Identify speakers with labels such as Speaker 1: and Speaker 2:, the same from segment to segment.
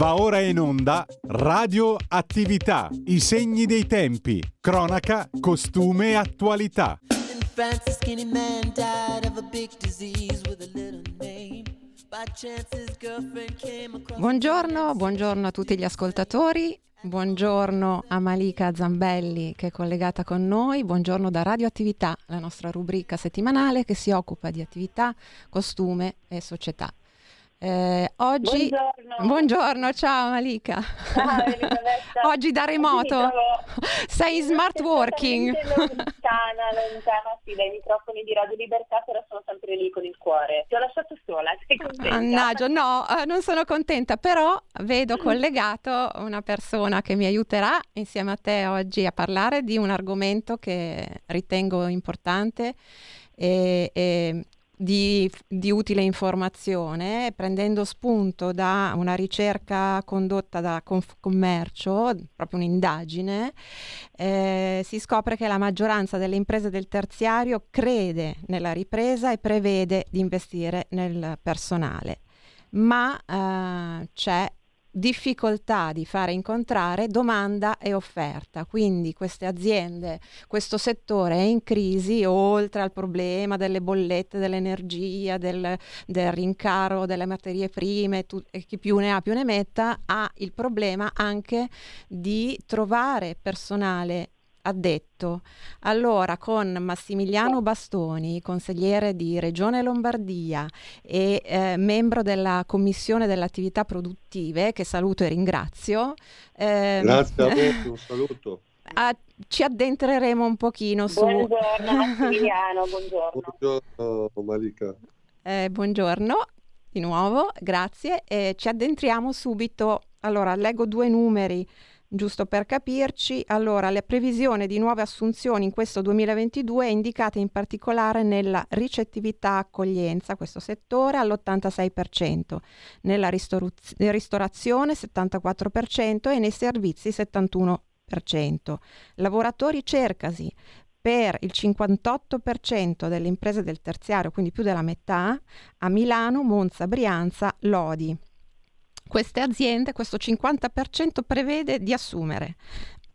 Speaker 1: Va ora in onda Radio Attività, i segni dei tempi, cronaca, costume e attualità.
Speaker 2: Buongiorno, buongiorno a tutti gli ascoltatori. Buongiorno a Malika Zambelli che è collegata con noi, buongiorno da Radio Attività, la nostra rubrica settimanale che si occupa di attività, costume e società. Eh, oggi...
Speaker 3: Buongiorno.
Speaker 2: Buongiorno, ciao Malika.
Speaker 3: Ciao
Speaker 2: oggi da remoto.
Speaker 3: Oggi
Speaker 2: Sei in smart working.
Speaker 3: Lontana, lontana, sì, dai microfoni di Radio Libertà, però sono sempre lì con il cuore. Ti ho lasciato sola, sei contenta?
Speaker 2: Mannaggia, no, eh, non sono contenta, però vedo collegato una persona che mi aiuterà insieme a te oggi a parlare di un argomento che ritengo importante e, e di, di, utile informazione, prendendo spunto da una ricerca condotta da Confcommercio, proprio un'indagine, eh, si scopre che la maggioranza delle imprese del terziario crede nella ripresa e prevede di investire nel personale. Ma eh, c'è difficoltà di fare incontrare domanda e offerta. Quindi queste aziende, questo settore è in crisi oltre al problema delle bollette dell'energia, del, del rincaro delle materie prime, tu, e chi più ne ha più ne metta, ha il problema anche di trovare personale addetto. Allora, con Massimiliano Bastoni, consigliere di Regione Lombardia e eh, membro della Commissione delle attività produttive, che saluto e ringrazio.
Speaker 4: Eh, Grazie a voi, un saluto.
Speaker 2: A, ci addentreremo un pochino su...
Speaker 3: Buongiorno Massimiliano, buongiorno.
Speaker 4: Buongiorno Malika.
Speaker 2: Eh, buongiorno di nuovo, grazie. ci addentriamo subito. Allora, leggo due numeri Giusto per capirci, allora la previsione di nuove assunzioni in questo 2022 è indicata in particolare nella ricettività accoglienza, questo settore all'86%, nella ristoraz- ristorazione 74% e nei servizi 71%. Lavoratori cercasi per il 58% delle imprese del terziario, quindi più della metà, a Milano, Monza, Brianza, Lodi queste aziende, questo 50% prevede di assumere,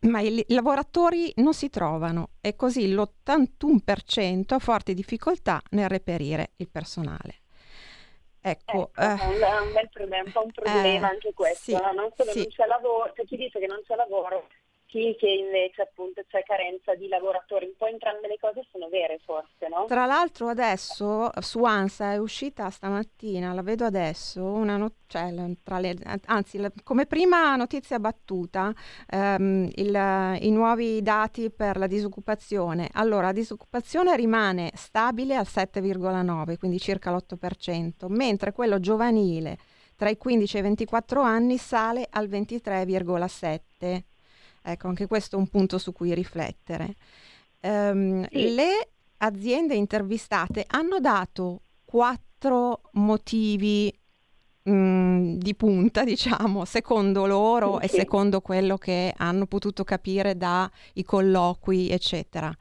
Speaker 2: ma i lavoratori non si trovano e così l'81% ha forti difficoltà nel reperire il personale.
Speaker 3: Ecco, ecco eh, è, un, bel problema, un po' un problema eh, anche questo, sì, no? non solo sì. non c'è lavoro, c'è chi dice che non c'è lavoro, che invece appunto c'è carenza di lavoratori, un po' entrambe le cose sono vere forse, no?
Speaker 2: Tra l'altro adesso su ANSA è uscita stamattina, la vedo adesso, una not- cioè, le, anzi la, come prima notizia battuta, ehm, il, i nuovi dati per la disoccupazione. Allora, la disoccupazione rimane stabile al 7,9, quindi circa l'8%, mentre quello giovanile tra i 15 e i 24 anni sale al 23,7%. Ecco, anche questo è un punto su cui riflettere. Um, sì. Le aziende intervistate hanno dato quattro motivi mh, mm, di punta, diciamo, secondo loro sì, e secondo quello che hanno potuto capire dai colloqui, eccetera.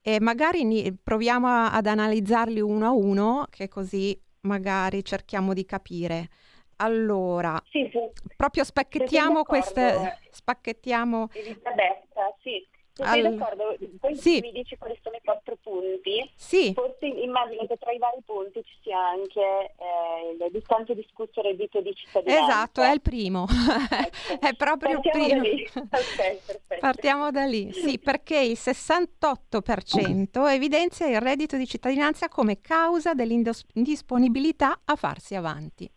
Speaker 2: E magari ni- proviamo a- ad analizzarli uno a uno, che così magari cerchiamo di capire. Allora,
Speaker 3: sì, sì.
Speaker 2: proprio spacchettiamo queste... Spacchettiamo...
Speaker 3: Elisabetta, sì. Se All... d'accordo, poi sì. mi dici quali sono i quattro punti.
Speaker 2: Sì.
Speaker 3: Forse immagino che tra i vari punti ci sia anche eh, il distante discusso reddito di cittadinanza.
Speaker 2: Esatto, è il primo. Ecco. è proprio
Speaker 3: Partiamo
Speaker 2: il primo.
Speaker 3: Da lì. okay.
Speaker 2: Partiamo da lì. Sì, perché il 68% evidenzia il reddito di cittadinanza come causa dell'indisponibilità a farsi avanti.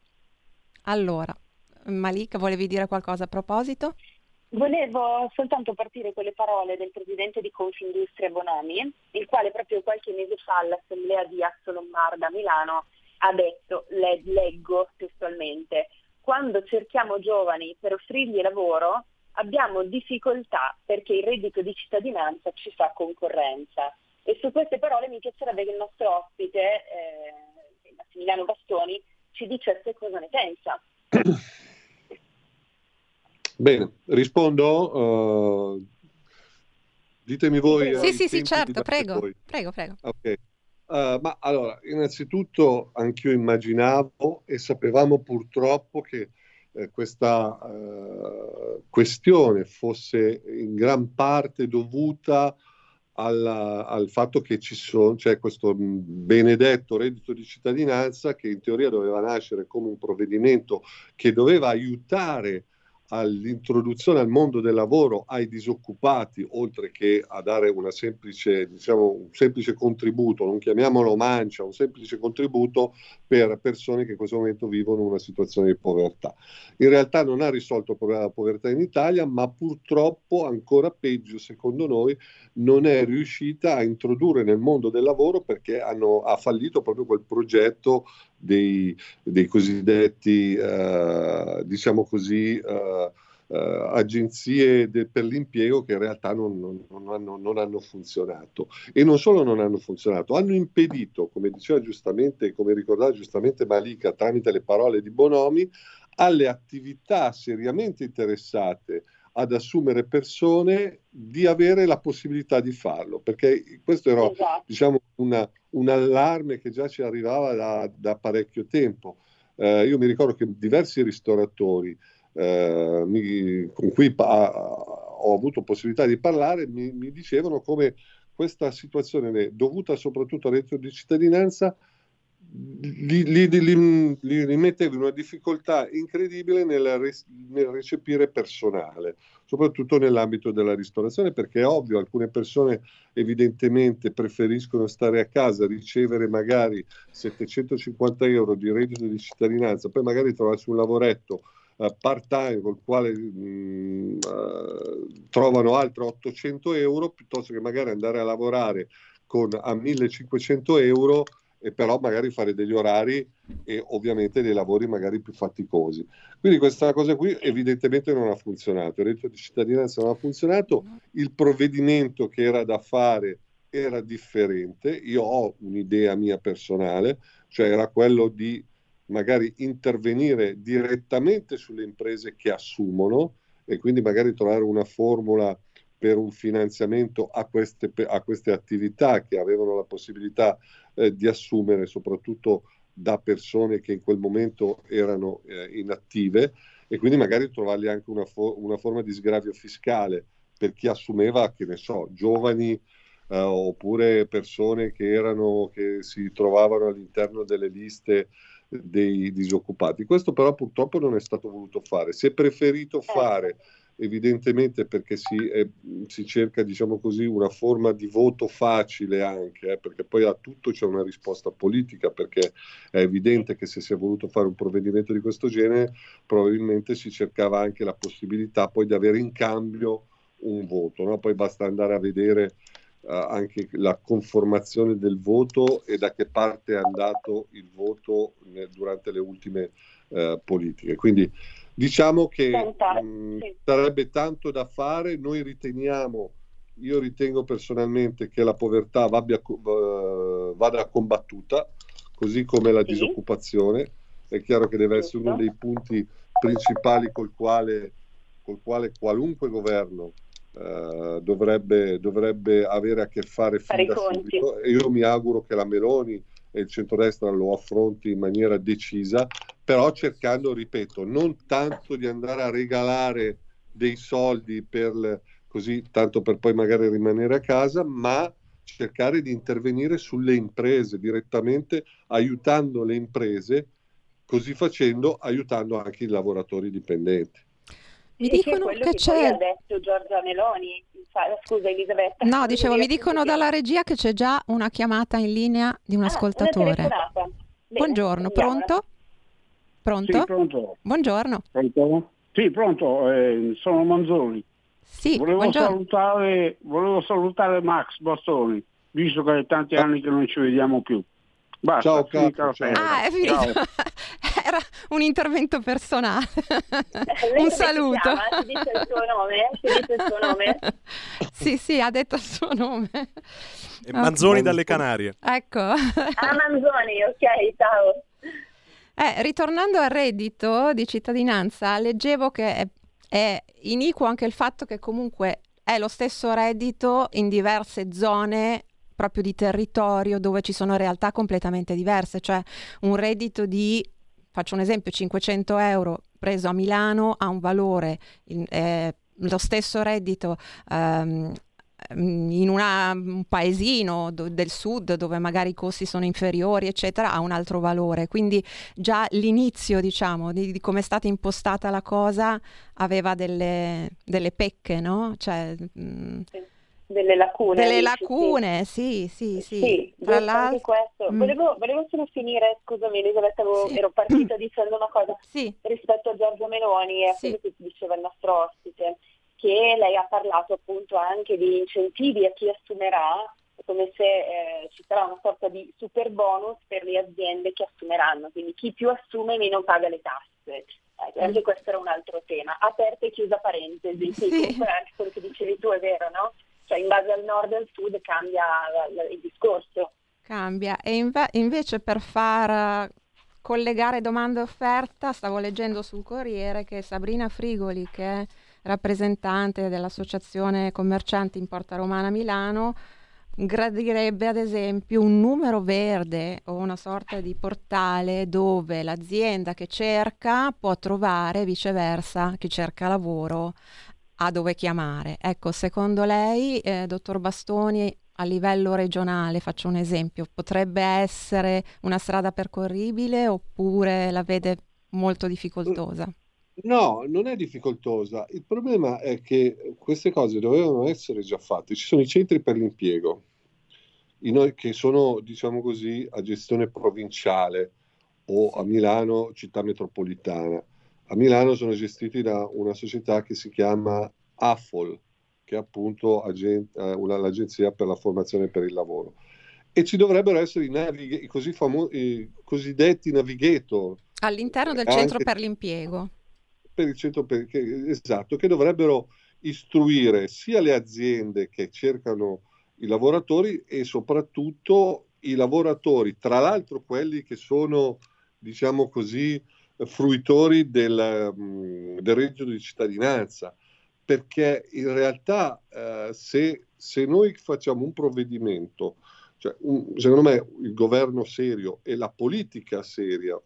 Speaker 2: Allora, Malika, volevi dire qualcosa a proposito?
Speaker 3: Volevo soltanto partire con le parole del presidente di Confindustria Bonomi, il quale proprio qualche mese fa all'assemblea di Asso Lombarda a Milano ha detto, le, leggo testualmente, quando cerchiamo giovani per offrirgli lavoro abbiamo difficoltà perché il reddito di cittadinanza ci fa concorrenza. E su queste parole mi piacerebbe che il nostro ospite, eh, Massimiliano Bastoni, ci dicesse cosa ne pensa.
Speaker 4: Bene, rispondo. Uh, ditemi voi.
Speaker 2: Sì, sì, sì, certo, prego, prego, prego.
Speaker 4: Okay. Uh, ma allora, innanzitutto anch'io immaginavo e sapevamo purtroppo che eh, questa eh, questione fosse in gran parte dovuta alla, al fatto che ci sono, c'è questo benedetto reddito di cittadinanza che in teoria doveva nascere come un provvedimento che doveva aiutare all'introduzione al mondo del lavoro ai disoccupati, oltre che a dare semplice, diciamo, un semplice contributo, non chiamiamolo mancia, un semplice contributo per persone che in questo momento vivono una situazione di povertà. In realtà non ha risolto il problema della povertà in Italia, ma purtroppo ancora peggio, secondo noi, non è riuscita a introdurre nel mondo del lavoro perché hanno, ha fallito proprio quel progetto dei, dei cosiddetti, eh, diciamo così, eh, eh, agenzie de, per l'impiego che in realtà non, non, non, hanno, non, hanno, funzionato. E non solo non hanno funzionato, hanno impedito, come diceva giustamente, come ricordava giustamente Malika tramite le parole di Bonomi, alle attività seriamente interessate ad assumere persone di avere la possibilità di farlo, perché questo era esatto. diciamo, una, un allarme che già ci arrivava da, da parecchio tempo. Eh, io mi ricordo che diversi ristoratori eh, mi, con cui pa- ho avuto possibilità di parlare mi, mi, dicevano come questa situazione dovuta soprattutto al reddito di cittadinanza li, li, li, li, metteva in una difficoltà incredibile nel, nel, recepire personale, soprattutto nell'ambito della ristorazione, perché è ovvio, alcune persone evidentemente preferiscono stare a casa, ricevere magari 750 euro di reddito di cittadinanza, poi magari trovarsi un lavoretto uh, part-time col quale mh, uh, trovano altri 800 euro, piuttosto che magari andare a lavorare con, a 1500 euro e però magari fare degli orari e ovviamente dei lavori magari più faticosi. Quindi questa cosa qui evidentemente non ha funzionato, il reddito di cittadinanza non ha funzionato, il provvedimento che era da fare era differente, io ho un'idea mia personale, cioè era quello di magari intervenire direttamente sulle imprese che assumono e quindi magari trovare una formula per un finanziamento a queste, a queste attività che avevano la possibilità eh, di assumere soprattutto da persone che in quel momento erano eh, inattive e quindi magari trovargli anche una, fo- una, forma di sgravio fiscale per chi assumeva, che ne so, giovani eh, oppure persone che, erano, che si trovavano all'interno delle liste dei disoccupati. Questo però purtroppo non è stato voluto fare. Si è preferito certo. fare evidentemente perché si, è, si, cerca, diciamo così, una forma di voto facile anche, eh, perché poi a tutto c'è una risposta politica, perché è evidente che se si è voluto fare un provvedimento di questo genere, probabilmente si cercava anche la possibilità poi di avere in cambio un voto, no? poi basta andare a vedere anche la conformazione del voto e da che parte è andato il voto ne, durante le ultime uh, politiche. Quindi Diciamo che mh, mm, sì. sarebbe tanto da fare, noi riteniamo, io ritengo personalmente che la povertà vada, uh, vada combattuta, così come la sì. disoccupazione, è chiaro che deve essere uno dei punti principali col quale, col quale qualunque governo uh, dovrebbe, dovrebbe, avere a che fare fin da subito e io mi auguro che la Meloni e il centrodestra lo affronti in maniera decisa, però cercando, ripeto, non tanto di andare a regalare dei soldi per così, tanto per poi magari rimanere a casa, ma cercare di intervenire sulle imprese direttamente, aiutando le imprese, così facendo aiutando anche i lavoratori dipendenti.
Speaker 2: Mi dicono che, che c'è.
Speaker 3: ha detto Giorgia Meloni. Scusa Elisabetta.
Speaker 2: No, dicevo, mi dicono dalla regia che c'è già una chiamata in linea di un ah, ascoltatore. Buongiorno, pronto? Pronto?
Speaker 5: Sì, pronto.
Speaker 2: Buongiorno.
Speaker 5: Pronto? Sì, pronto, eh, sono Manzoni.
Speaker 2: Sì,
Speaker 5: volevo salutare, volevo salutare Max Bastoni, visto che è tanti anni che non ci vediamo più. Basta,
Speaker 4: ciao, capo, ciao.
Speaker 2: Ah, è finito. Ciao. Era un intervento personale. un saluto.
Speaker 3: Si dice il suo nome? Si dice il suo nome?
Speaker 2: sì, sì, ha detto il suo nome.
Speaker 6: E Manzoni dalle Canarie.
Speaker 2: Ecco.
Speaker 3: ah, Manzoni, ok, ciao.
Speaker 2: Eh, ritornando al reddito di cittadinanza, leggevo che è, è iniquo anche il fatto che comunque è lo stesso reddito in diverse zone proprio di territorio dove ci sono realtà completamente diverse, cioè un reddito di faccio un esempio, 500 euro preso a Milano ha un valore, eh, lo stesso reddito ehm, in una, un paesino do, del sud dove magari i costi sono inferiori, eccetera, ha un altro valore. Quindi già l'inizio, diciamo, di, di come è stata impostata la cosa aveva delle, delle pecche, no? Cioè,
Speaker 3: mh, delle lacune.
Speaker 2: Delle lacune, sì, sì, sì.
Speaker 3: sì Tra l'altro... questo. Mm. Volevo, volevo, solo finire, scusami Elisabetta, sì. ero partita dicendo una cosa
Speaker 2: sì.
Speaker 3: rispetto a Giorgio Meloni e a quello che diceva il nostro ospite, che lei ha parlato appunto anche di incentivi a chi assumerà, come se eh, ci sarà una sorta di super bonus per le aziende che assumeranno, quindi chi più assume meno paga le tasse. Eh, anche questo era un altro tema. Aperta e chiusa parentesi, sì. anche quello che dicevi tu è vero, no? Cioè in base al nord e al sud cambia il discorso.
Speaker 2: Cambia e inve- invece per far collegare domanda e offerta stavo leggendo sul Corriere che Sabrina Frigoli che è rappresentante dell'Associazione Commercianti in Porta Romana Milano gradirebbe ad esempio un numero verde o una sorta di portale dove l'azienda che cerca può trovare viceversa chi cerca lavoro a dove chiamare. Ecco, secondo lei, eh, dottor Bastoni, a livello regionale, faccio un esempio, potrebbe essere una strada percorribile oppure la vede molto difficoltosa?
Speaker 4: No, non è difficoltosa. Il problema è che queste cose dovevano essere già fatte. Ci sono i centri per l'impiego, che sono, diciamo così, a gestione provinciale o a Milano, città metropolitana a Milano sono gestiti da una società che si chiama AFOL, che è appunto agent, eh, una, l'agenzia per la formazione per il lavoro. E ci dovrebbero essere i, navig- i, così famo- i cosiddetti navigator.
Speaker 2: All'interno del centro per l'impiego.
Speaker 4: Per il centro per, che, esatto, che dovrebbero istruire sia le aziende che cercano i lavoratori e soprattutto i lavoratori, tra l'altro quelli che sono, diciamo così, fruitori del, mm, del reddito di cittadinanza, perché in realtà eh, se, se, noi facciamo un provvedimento, cioè un, secondo me il governo serio e la politica seria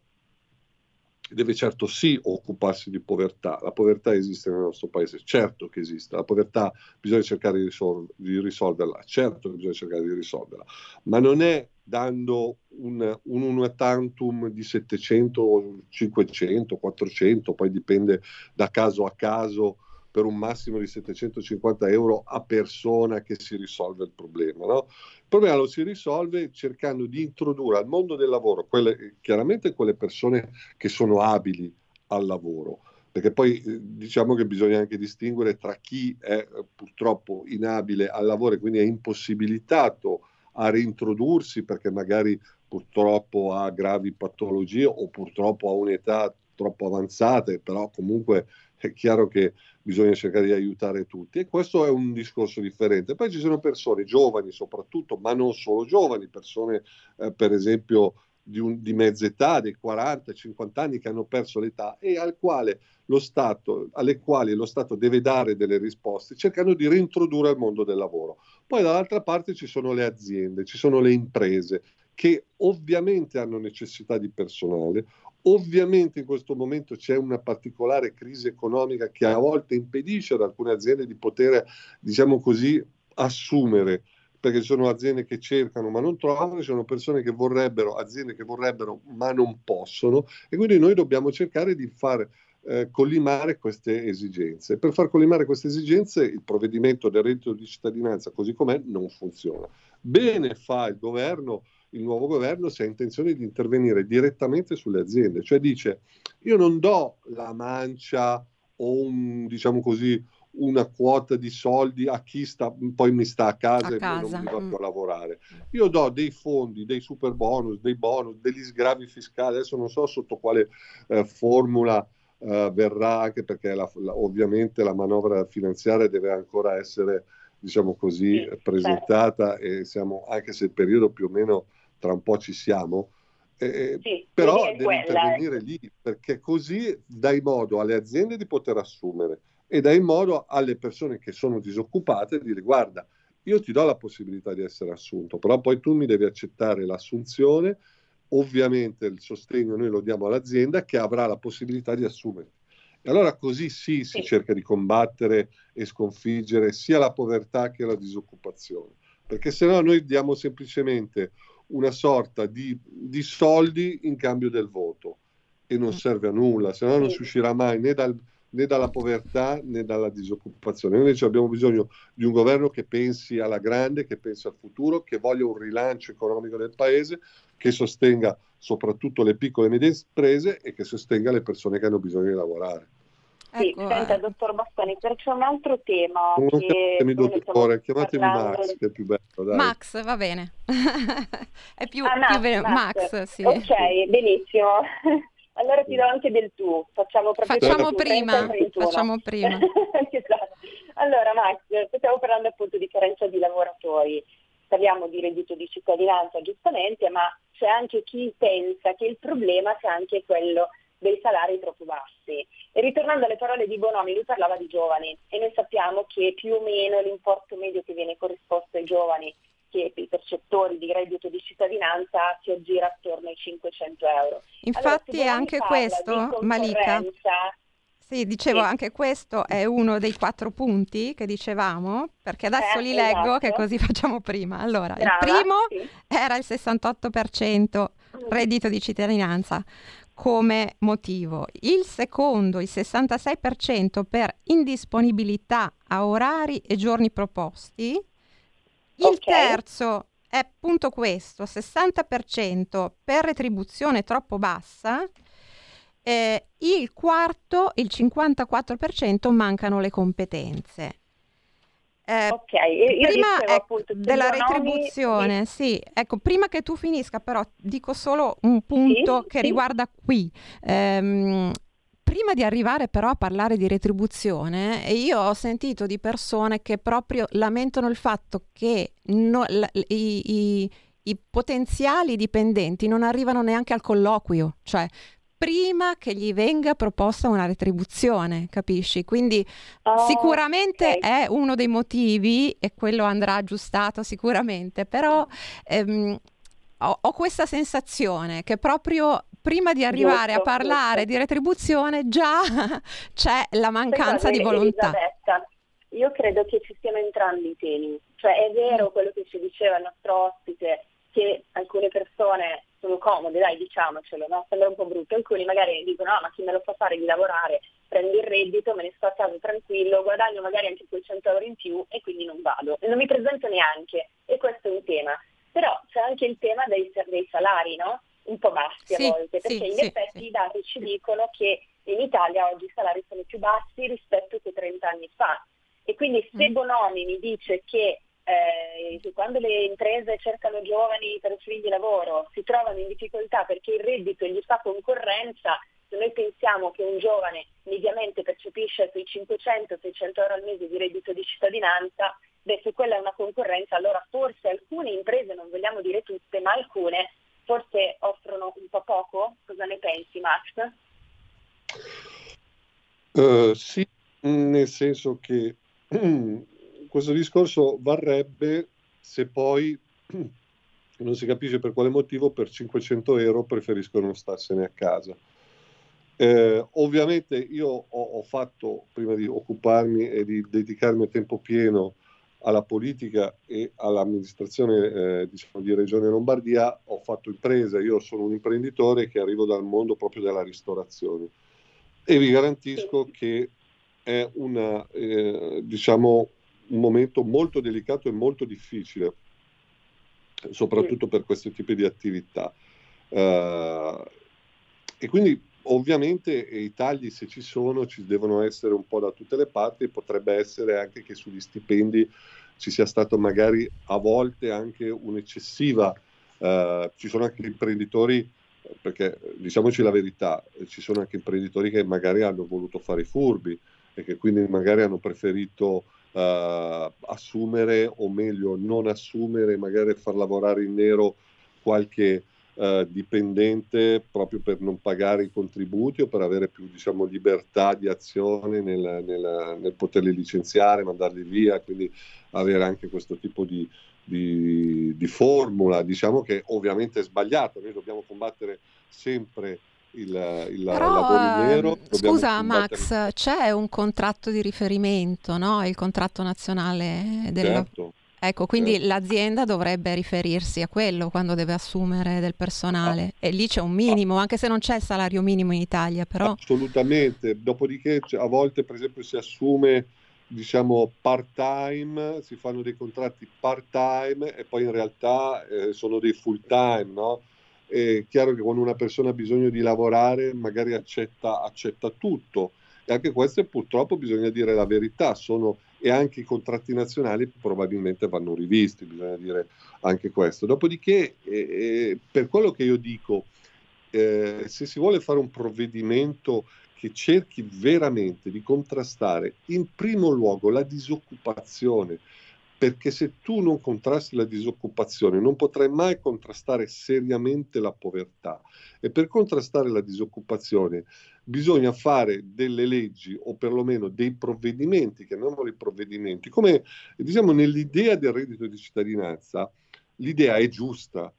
Speaker 4: deve certo sì occuparsi di povertà, la povertà esiste nel nostro paese, certo che esiste, la povertà bisogna cercare di, risol- di risolverla, certo che bisogna cercare di risolverla, ma non è dando un, un una tantum di 700, 500, 400, poi dipende da caso a caso, per un massimo di 750 euro a persona che si risolve il problema. No? Il problema lo si risolve cercando di introdurre al mondo del lavoro quelle, chiaramente quelle persone che sono abili al lavoro, perché poi eh, diciamo che bisogna anche distinguere tra chi è eh, purtroppo inabile al lavoro e quindi è impossibilitato a reintrodursi perché magari purtroppo ha gravi patologie o purtroppo ha un'età troppo avanzata, però comunque è chiaro che bisogna cercare di aiutare tutti e questo è un discorso differente. Poi ci sono persone giovani soprattutto, ma non solo giovani, persone eh, per esempio di, un, di mezza età, dei 40-50 anni che hanno perso l'età e al quale Stato, alle quali lo Stato deve dare delle risposte, cercando di reintrodurre al mondo del lavoro. Poi dall'altra parte ci sono le aziende, ci sono le imprese che ovviamente hanno necessità di personale, Ovviamente in questo momento c'è una particolare crisi economica che a volte impedisce ad alcune aziende di poter, diciamo così, assumere, perché ci sono aziende che cercano ma non trovano, ci sono persone che vorrebbero, aziende che vorrebbero ma non possono e quindi noi dobbiamo cercare di far eh, collimare queste esigenze. Per far collimare queste esigenze il provvedimento del reddito di cittadinanza così com'è non funziona. Bene fa il governo il nuovo governo se ha intenzione di intervenire direttamente sulle aziende, cioè dice io non do la mancia o un, diciamo così, una quota di soldi a chi sta, poi mi sta a casa, a e casa. non mi va più a mm. lavorare. Io do dei fondi, dei super bonus, dei bonus, degli sgravi fiscali, adesso non so sotto quale eh, formula eh, verrà, anche perché la, la, ovviamente la manovra finanziaria deve ancora essere, diciamo così, sì, presentata certo. e siamo, anche se il periodo più o meno tra un po' ci siamo, eh, sì, però deve quella, intervenire ecco. lì perché così dai modo alle aziende di poter assumere e dai modo alle persone che sono disoccupate di dire guarda, io ti do la possibilità di essere assunto, però poi tu mi devi accettare l'assunzione ovviamente il sostegno noi lo diamo all'azienda che avrà la possibilità di assumere. E allora così sì si cerca di combattere e sconfiggere sia la povertà che la disoccupazione, perché se no noi diamo semplicemente una sorta di, di soldi in cambio del voto e non mm. serve a nulla, se no non si uscirà mai né, dal, né dalla povertà né dalla disoccupazione. Noi invece abbiamo bisogno di un governo che pensi alla grande, che pensi al futuro, che voglia un rilancio economico del paese, che sostenga soprattutto le piccole e medie imprese e che sostenga le persone che hanno bisogno di lavorare.
Speaker 3: Sì, ecco, senta, eh. dottor Bastoni, perché c'è un altro tema non che...
Speaker 4: Chiamatemi dottore, chiamatemi Max, che è più bello, dai.
Speaker 2: Max, va bene. è più, ah, Max, più Max.
Speaker 3: Max, sì. Ok, benissimo. Allora ti do anche del tu, facciamo proprio
Speaker 2: facciamo prima, facciamo prima.
Speaker 3: esatto. Allora Max, stiamo parlando appunto di carenza di lavoratori, parliamo di reddito di cittadinanza giustamente, ma c'è anche chi pensa che il problema sia anche quello dei salari troppo bassi. E ritornando alle parole di Bonomi, lui parlava di giovani e noi sappiamo che più o meno l'importo medio che viene corrisposto ai giovani che i percettori di reddito di cittadinanza si aggira attorno ai 500 euro.
Speaker 2: Infatti allora, anche questo, Malika, sì, dicevo, sì. anche questo è uno dei quattro punti che dicevamo, perché adesso eh, li leggo esatto. che così facciamo prima. Allora, Brava, il primo sì. era il 68% reddito di cittadinanza come motivo, il secondo il 66% per indisponibilità a orari e giorni proposti, il okay. terzo è appunto questo, 60% per retribuzione troppo bassa, eh, il quarto, il 54% mancano le competenze.
Speaker 3: Eh, ok, io
Speaker 2: prima dicevo, appunto, della retribuzione, nomi... sì, ecco, prima che tu finisca però dico solo un punto sì, che sì. riguarda qui. Ehm, prima di arrivare però a parlare di retribuzione, io ho sentito di persone che proprio lamentano il fatto che no, la, i, i, i potenziali dipendenti non arrivano neanche al colloquio, cioè prima che gli venga proposta una retribuzione, capisci? Quindi oh, sicuramente okay. è uno dei motivi e quello andrà aggiustato sicuramente, però ehm, ho, ho, questa sensazione che proprio prima di arrivare giusto, a parlare giusto. di retribuzione già c'è la mancanza Secondo di volontà.
Speaker 3: Elisabetta, io credo che ci stiano entrambi i temi, cioè è vero quello che ci diceva il nostro ospite che alcune persone sono comode, dai diciamocelo, no? sembra un po' brutto, alcuni magari dicono ah, ma chi me lo fa fare di lavorare, prendo il reddito, me ne sto a casa tranquillo, guadagno magari anche quei 100 euro in più e quindi non vado, non mi presento neanche e questo è un tema. Però c'è anche il tema dei, dei salari, no? Un po' bassi sì, a volte, perché sì, in sì, effetti i dati ci dicono che in Italia oggi i salari sono più bassi rispetto che 30 anni fa. E quindi se mm. Bonomi mi dice che eh, quando le imprese cercano giovani per offrirgli lavoro si trovano in difficoltà perché il reddito gli fa concorrenza, se noi pensiamo che un giovane mediamente percepisce sui 500-600 euro al mese di reddito di cittadinanza, beh se quella è una concorrenza allora forse alcune imprese, non vogliamo dire tutte, ma alcune forse offrono un po' poco? Cosa ne pensi Max?
Speaker 4: Uh, sì, nel senso che questo discorso varrebbe se poi non si capisce per quale motivo per 500 euro preferiscono starsene a casa. Eh, ovviamente io ho, ho, fatto, prima di occuparmi e di dedicarmi a tempo pieno alla politica e all'amministrazione eh, diciamo, di Regione Lombardia, ho fatto impresa, io sono un imprenditore che arrivo dal mondo proprio della ristorazione. E vi garantisco che è una, eh, diciamo, un momento molto delicato e molto difficile, soprattutto per questi tipi di attività. Uh, e quindi ovviamente i tagli se ci sono ci devono essere un po' da tutte le parti potrebbe essere anche che sugli stipendi ci sia stato magari a volte anche un'eccessiva, uh, ci sono anche imprenditori, perché diciamoci la verità, ci sono anche imprenditori che magari hanno voluto fare i furbi e che quindi magari hanno preferito uh, assumere o meglio non assumere, magari far lavorare in nero qualche uh, dipendente proprio per non pagare i contributi o per avere più diciamo, libertà di azione nel, nel, nel poterli licenziare, mandarli via, quindi avere anche questo tipo di, di, di, formula, diciamo che ovviamente è sbagliato, noi dobbiamo combattere sempre il, il Però, lavoro nero.
Speaker 2: Ehm, scusa Max, c'è un contratto di riferimento, no? il contratto nazionale del certo. Ecco, quindi l'azienda dovrebbe riferirsi a quello quando deve assumere del personale ah. e lì c'è un minimo, ah. anche se non c'è il salario minimo in Italia, però...
Speaker 4: Assolutamente, dopodiché a volte per esempio si assume diciamo part time, si fanno dei contratti part time e poi in realtà eh, sono dei full time, no? È chiaro che quando una persona ha bisogno di lavorare magari accetta, accetta tutto e anche questo purtroppo bisogna dire la verità, sono, e anche i contratti nazionali probabilmente vanno rivisti, bisogna dire anche questo. Dopodiché, eh, per quello che io dico, eh, se si vuole fare un provvedimento che cerchi veramente di contrastare in primo luogo la disoccupazione, perché se tu non contrasti la disoccupazione non potrai mai contrastare seriamente la povertà e per contrastare la disoccupazione bisogna fare delle leggi o perlomeno dei provvedimenti, chiamiamoli provvedimenti, come diciamo nell'idea del reddito di cittadinanza, l'idea è giusta,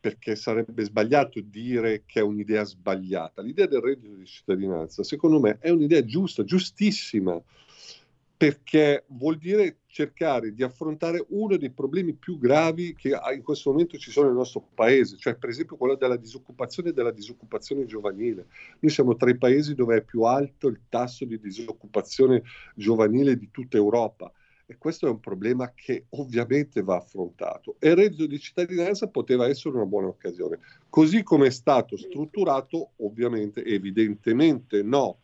Speaker 4: perché sarebbe sbagliato dire che è un'idea sbagliata. L'idea del reddito di cittadinanza, secondo me, è un'idea giusta, giustissima, perché vuol dire cercare di affrontare uno dei problemi più gravi che in questo momento ci sono nel nostro paese, cioè per esempio quello della disoccupazione e della disoccupazione giovanile. Noi siamo tra i paesi dove è più alto il tasso di disoccupazione giovanile di tutta Europa e questo è un problema che ovviamente va affrontato. E il reddito di cittadinanza poteva essere una buona occasione. Così come è stato strutturato, ovviamente, evidentemente no,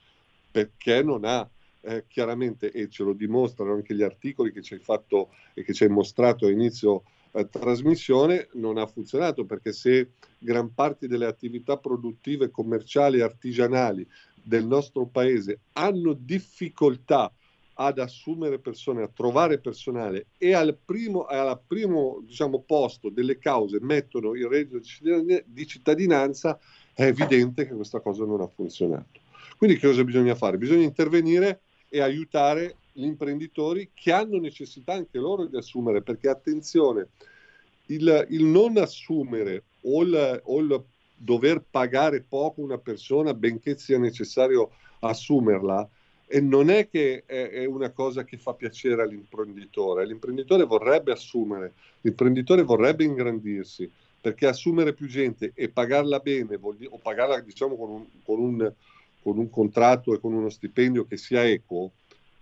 Speaker 4: perché non ha eh, chiaramente, e ce lo dimostrano anche gli articoli che ci hai fatto e che ci hai mostrato a inizio eh, trasmissione, non ha funzionato perché se gran parte delle attività produttive, commerciali e artigianali del nostro paese hanno difficoltà ad assumere persone, a trovare personale e al primo, al primo diciamo, posto delle cause mettono il reddito di cittadinanza, è evidente che questa cosa non ha funzionato. Quindi che cosa bisogna fare? Bisogna intervenire e aiutare gli imprenditori che hanno necessità anche loro di assumere, perché attenzione, il, il non assumere o il, o il dover pagare poco una persona, benché sia necessario assumerla, e non è che è, una cosa che fa piacere all'imprenditore, l'imprenditore vorrebbe assumere, l'imprenditore vorrebbe ingrandirsi, perché assumere più gente e pagarla bene, o pagarla diciamo con un, con, un, con un, contratto e con uno stipendio che sia equo,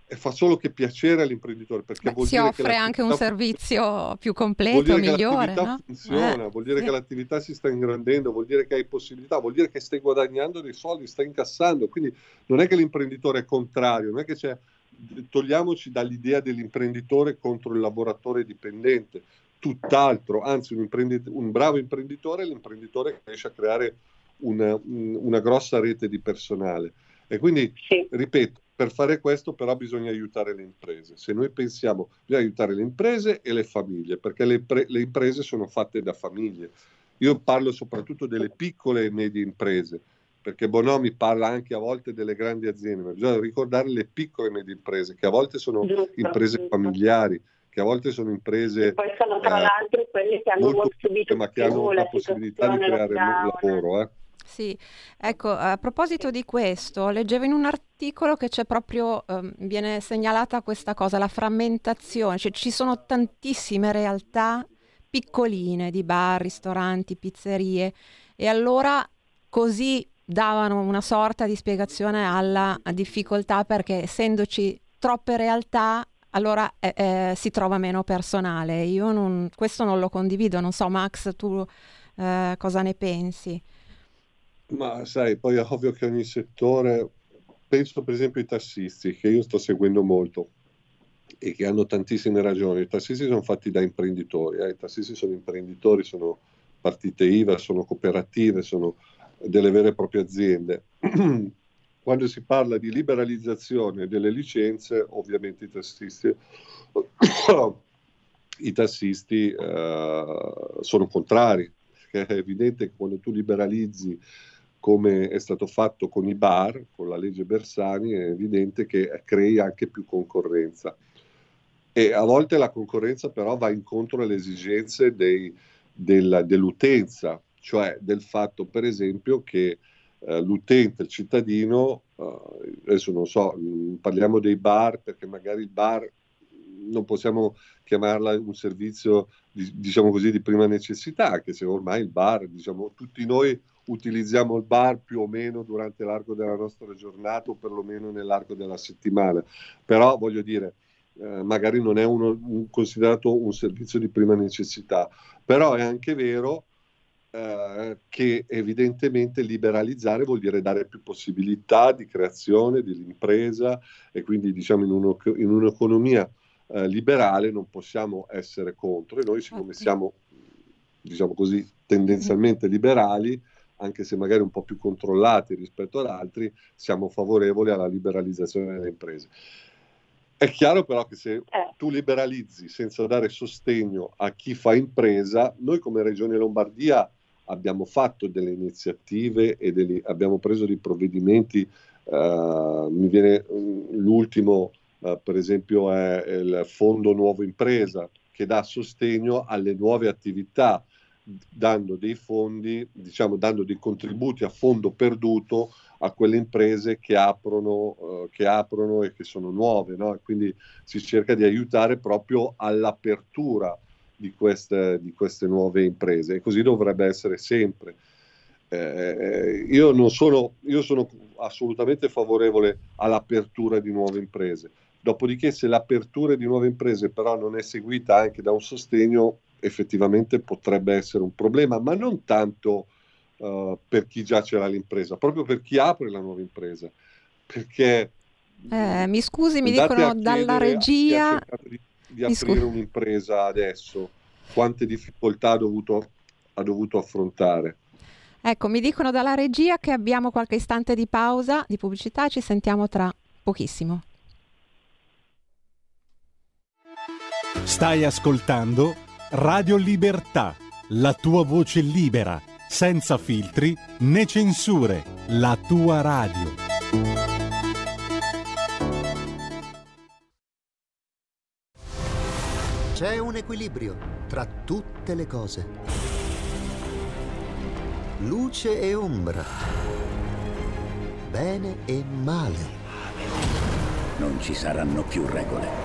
Speaker 4: e fa solo che piacere all'imprenditore perché Beh,
Speaker 2: si offre anche un servizio più completo, migliore.
Speaker 4: No? funziona,
Speaker 2: eh,
Speaker 4: vuol dire sì. che l'attività si sta ingrandendo, vuol dire che hai possibilità, vuol dire che stai guadagnando dei soldi, stai incassando. Quindi non è che l'imprenditore è contrario, non è che c'è. Togliamoci dall'idea dell'imprenditore contro il lavoratore dipendente, tutt'altro, anzi un, un bravo imprenditore è l'imprenditore che riesce a creare una, una grossa rete di personale. E quindi, sì. ripeto, per fare questo però bisogna aiutare le imprese. Se noi pensiamo, bisogna aiutare le imprese e le famiglie, perché le, pre- le imprese sono fatte da famiglie. Io parlo soprattutto delle piccole e medie imprese, perché Bonomi parla anche a volte delle grandi aziende, ma bisogna ricordare le piccole e medie imprese, che a volte sono giusto, imprese giusto. familiari, che a volte sono imprese...
Speaker 3: E poi sono tra eh, l'altro quelle che hanno molto, subito
Speaker 4: ma che hanno la, possibilità di creare lavoro. Eh.
Speaker 2: Sì, ecco, a proposito di questo, leggevo in un articolo che c'è proprio, um, viene segnalata questa cosa, la frammentazione, cioè ci sono tantissime realtà piccoline di bar, ristoranti, pizzerie e allora così davano una sorta di spiegazione alla difficoltà perché essendoci troppe realtà allora eh, eh, si trova meno personale. Io non, questo non lo condivido, non so Max tu eh, cosa ne pensi?
Speaker 4: Ma sai, poi è ovvio che ogni settore, penso per esempio ai tassisti, che io sto seguendo molto e che hanno tantissime ragioni. I tassisti sono fatti da imprenditori, eh? i tassisti sono imprenditori, sono partite IVA, sono cooperative, sono delle vere e proprie aziende. Quando si parla di liberalizzazione delle licenze, ovviamente i tassisti, i tassisti eh, sono contrari, perché è evidente che quando tu liberalizzi come è stato fatto con i bar, con la legge Bersani, è evidente che crei anche più concorrenza. e a volte la concorrenza però va incontro alle esigenze dei, del, dell'utenza, cioè del fatto per esempio che eh, l'utente, il cittadino, eh, adesso non so, mm, parliamo dei bar perché magari il bar non possiamo chiamarla un servizio di, diciamo così di prima necessità, anche se ormai il bar, diciamo, tutti noi utilizziamo il bar più o meno durante l'arco della nostra giornata o perlomeno nell'arco della settimana, però voglio dire, eh, magari non è uno, un, considerato un servizio di prima necessità, però è anche vero eh, che evidentemente liberalizzare vuol dire dare più possibilità di creazione dell'impresa e quindi diciamo in, uno, in un'economia eh, liberale non possiamo essere contro. E noi siccome siamo diciamo così tendenzialmente liberali anche se magari un po' più controllati rispetto ad altri, siamo favorevoli alla liberalizzazione delle imprese. È chiaro però che se eh. tu liberalizzi senza dare sostegno a chi fa impresa, noi come Regione Lombardia abbiamo fatto delle iniziative e degli, abbiamo preso dei provvedimenti, uh, mi viene um, l'ultimo uh, per esempio è il Fondo Nuovo Impresa che dà sostegno alle nuove attività dando dei fondi, diciamo dando dei contributi a fondo perduto a quelle imprese che aprono, uh, che aprono e che sono nuove, no? quindi si cerca di aiutare proprio all'apertura di queste, di queste nuove imprese e così dovrebbe essere sempre. Eh, io, non sono, io sono assolutamente favorevole all'apertura di nuove imprese, dopodiché se l'apertura di nuove imprese però non è seguita anche da un sostegno, effettivamente potrebbe essere un problema, ma non tanto uh, per chi già ce l'ha l'impresa, proprio per chi apre la nuova impresa. Perché
Speaker 2: eh, mi scusi, mi dicono dalla regia
Speaker 4: di, di aprire scu- un'impresa adesso, quante difficoltà ha dovuto, ha dovuto affrontare.
Speaker 2: Ecco, mi dicono dalla regia che abbiamo qualche istante di pausa, di pubblicità, ci sentiamo tra pochissimo.
Speaker 1: Stai ascoltando Radio Libertà, la tua voce libera, senza filtri né censure, la tua radio.
Speaker 7: C'è un equilibrio tra tutte le cose. Luce e ombra. Bene e male.
Speaker 8: Non ci saranno più regole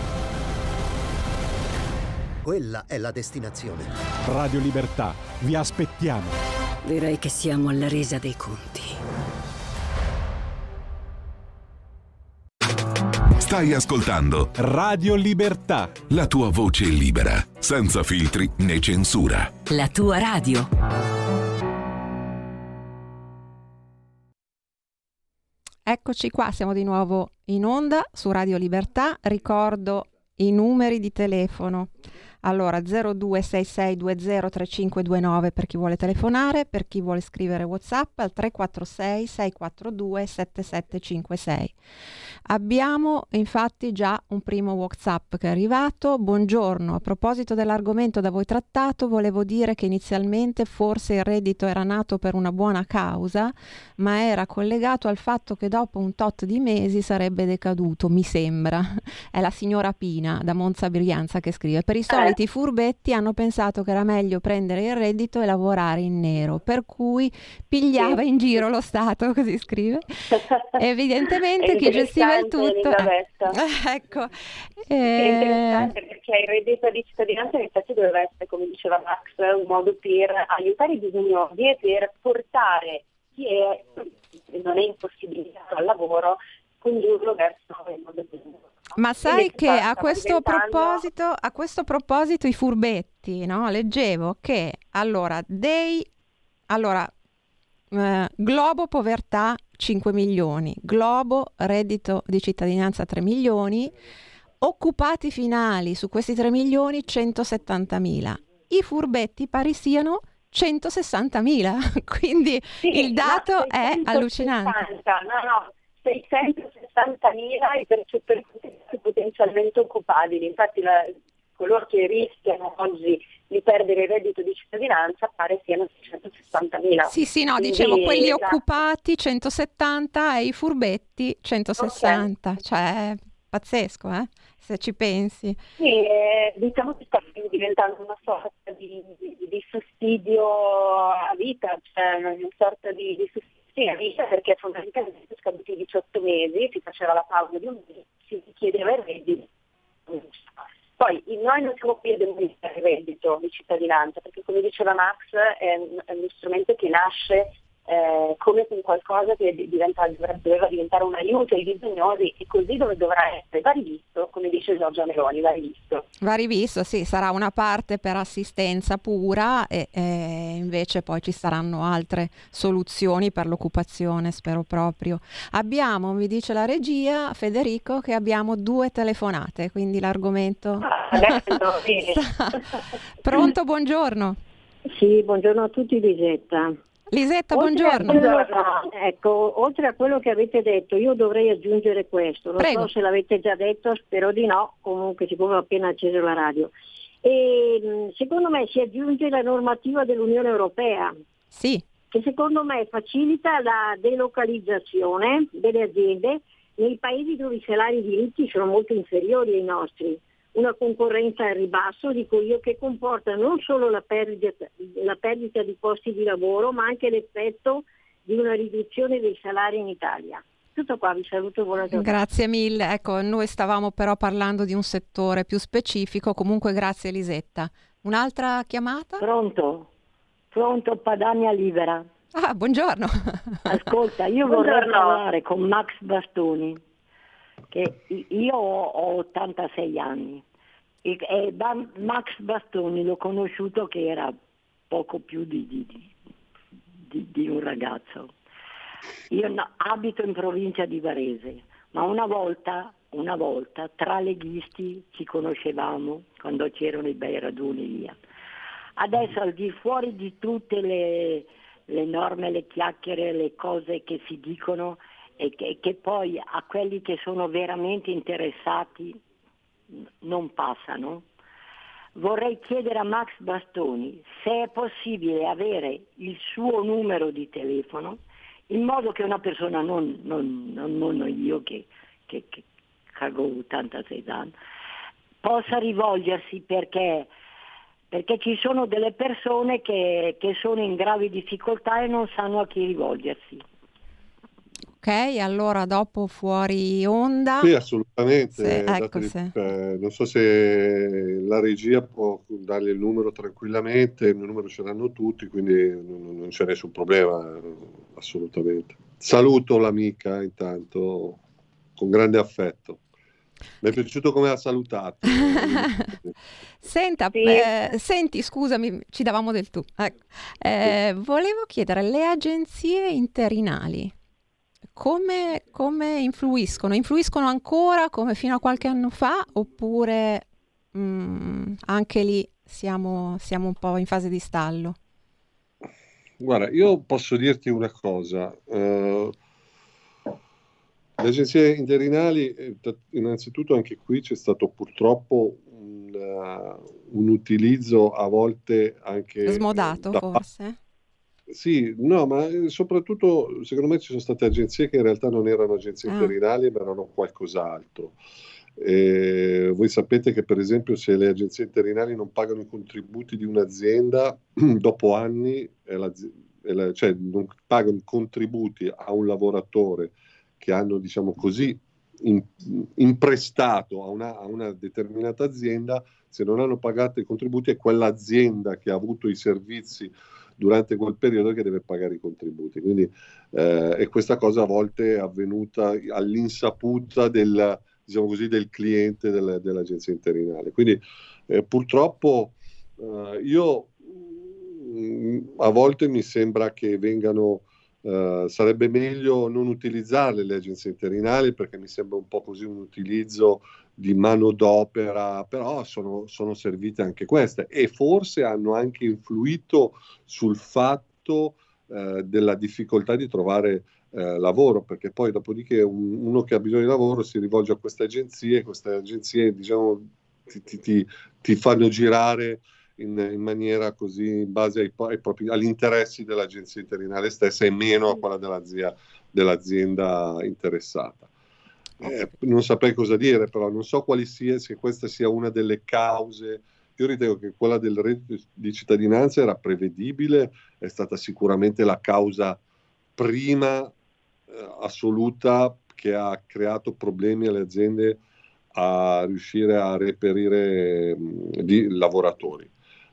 Speaker 7: quella è la destinazione.
Speaker 1: Radio Libertà, vi aspettiamo.
Speaker 9: Direi che siamo alla resa dei conti.
Speaker 10: Stai ascoltando
Speaker 1: Radio Libertà.
Speaker 10: La tua voce libera, senza filtri né censura.
Speaker 9: La tua radio.
Speaker 2: Eccoci qua, siamo di nuovo in onda su Radio Libertà. Ricordo i numeri di telefono allora 0266203529 per chi vuole telefonare, per chi vuole scrivere WhatsApp al 346 642 7756. Abbiamo infatti già un primo WhatsApp che è arrivato. Buongiorno, a proposito dell'argomento da voi trattato, volevo dire che inizialmente forse il reddito era nato per una buona causa, ma era collegato al fatto che dopo un tot di mesi sarebbe decaduto, mi sembra. È la signora Pina da Monza Brianza che scrive. Per i soliti soliti furbetti hanno pensato che era meglio prendere il reddito e lavorare in nero, per cui pigliava in giro lo Stato, così scrive. Evidentemente chi gestiva il tutto... ecco.
Speaker 3: È interessante eh, perché il reddito di cittadinanza in effetti doveva essere, come diceva Max, un modo per aiutare i bisognosi e per portare chi è, non è impossibilitato al lavoro, condurlo verso il modo migliore.
Speaker 2: Ma sai che a questo, proposito, a questo proposito i furbetti, no? leggevo che allora, dei, allora eh, Globo povertà 5 milioni, Globo reddito di cittadinanza 3 milioni, Occupati finali su questi 3 milioni 170 mila. I furbetti pari siano 160.000, quindi sì, il dato è allucinante.
Speaker 3: No, no, 660.000 i percettori potenzialmente occupabili. Infatti la, coloro che rischiano oggi di perdere il reddito di cittadinanza pare siano 660.000.
Speaker 2: Sì, sì, no, Quindi, dicevo quelli esatto. occupati 170 e i furbetti 160, okay. cioè pazzesco, eh? se ci pensi.
Speaker 3: Sì, eh, diciamo che sta diventando una sorta di, di, di sussidio a vita, cioè una sorta di, di sussidio a vita perché fondamentalmente scaduti 18 mesi, si faceva la pausa di un mese, si chiedeva il reddito. Poi noi non siamo qui a demolire il reddito di cittadinanza, perché come diceva Max è uno strumento che nasce eh, come con qualcosa che diventa, doveva diventare un aiuto ai bisognosi e così dove dovrà essere, va rivisto, come dice Giorgia Meloni, va rivisto.
Speaker 2: Va rivisto, sì, sarà una parte per assistenza pura e, e invece poi ci saranno altre soluzioni per l'occupazione, spero proprio. Abbiamo, mi dice la regia, Federico, che abbiamo due telefonate, quindi l'argomento...
Speaker 3: Ah, adesso,
Speaker 2: Pronto, buongiorno.
Speaker 11: Sì, buongiorno a tutti Lisetta.
Speaker 2: Lisetta, buongiorno.
Speaker 11: Quello, ecco, oltre a quello che avete detto, io dovrei aggiungere questo. Non Prego. so se l'avete già detto, spero di no, comunque siccome ho appena acceso la radio. E, secondo me si aggiunge la normativa dell'Unione Europea.
Speaker 2: Sì.
Speaker 11: Che secondo me facilita la delocalizzazione delle aziende nei paesi dove i salari diritti sono molto inferiori ai nostri una concorrenza al ribasso, dico io, che comporta non solo la perdita, la perdita di posti di lavoro, ma anche l'effetto di una riduzione dei salari in Italia. Tutto qua, vi saluto buona giornata.
Speaker 2: Grazie mille. Ecco, noi stavamo però parlando di un settore più specifico, comunque grazie Elisetta. Un'altra chiamata?
Speaker 11: Pronto, pronto Padania Libera.
Speaker 2: Ah, buongiorno.
Speaker 11: Ascolta, io buongiorno. vorrei parlare con Max Bastoni che io ho 86 anni e, Max Bastoni l'ho conosciuto che era poco più di, di, di, di un ragazzo. Io abito in provincia di Varese, ma una volta, una volta tra leghisti ci conoscevamo quando c'erano i bei raduni via. Adesso al di fuori di tutte le, le norme, le chiacchiere, le cose che si dicono, e che, che poi a quelli che sono veramente interessati non passano. Vorrei chiedere a Max Bastoni se è possibile avere il suo numero di telefono in modo che una persona, non, non, non, io che, che, che cago 86 anni, possa rivolgersi perché, perché ci sono delle persone che, che sono in gravi difficoltà e non sanno a chi rivolgersi.
Speaker 2: Ok, allora dopo fuori onda.
Speaker 4: Sì, assolutamente. Sì, ecco, sì. Eh, non so se la regia può dargli il numero tranquillamente, il mio numero ce l'hanno tutti, quindi non, non c'è nessun problema, assolutamente. Saluto l'amica intanto con grande affetto. Mi è piaciuto come ha salutato.
Speaker 2: Senta, sì. eh, senti, scusami, ci davamo del tu. Ecco. Eh, volevo chiedere, le agenzie interinali come, come, influiscono? Influiscono ancora come fino a qualche anno fa oppure mh, mm, anche lì siamo, siamo, un po' in fase di stallo?
Speaker 4: Guarda, io posso dirti una cosa. Uh, le agenzie interinali, eh, innanzitutto anche qui c'è stato purtroppo un, uh, un utilizzo a volte anche...
Speaker 2: Smodato da, forse?
Speaker 4: Sì, no, ma eh, soprattutto secondo me ci sono state agenzie che in realtà non erano agenzie ah. interinali, ma erano qualcos'altro. E voi sapete che per esempio se le agenzie interinali non pagano i contributi di un'azienda, dopo anni, la, la, cioè non pagano i contributi a un lavoratore che hanno, diciamo così, in, imprestato a una, a una, determinata azienda, se non hanno pagato i contributi è quell'azienda che ha avuto i servizi durante quel periodo che deve pagare i contributi. Quindi, eh, e questa cosa a volte è avvenuta all'insaputa del, diciamo così, del cliente del, dell'agenzia interinale. Quindi eh, purtroppo eh, io mh, mm, a volte mi sembra che vengano Uh, sarebbe meglio non utilizzarle le agenzie interinali perché mi sembra un po' così un utilizzo di manodopera, però sono, sono servite anche queste e forse hanno anche influito sul fatto uh, della difficoltà di trovare uh, lavoro, perché poi dopodiché un, uno che ha bisogno di lavoro si rivolge a queste agenzie queste agenzie diciamo, ti, ti, ti, ti fanno girare in, in maniera così in base ai, ai propri, agli interessi dell'agenzia interinale stessa e meno a quella dell'azienda, dell'azienda interessata. Eh, non saprei cosa dire, però non so quali sia, se questa sia una delle cause. Io ritengo che quella del reddito di cittadinanza era prevedibile, è stata sicuramente la causa prima eh, assoluta che ha creato problemi alle aziende a riuscire a reperire mh, di lavoratori.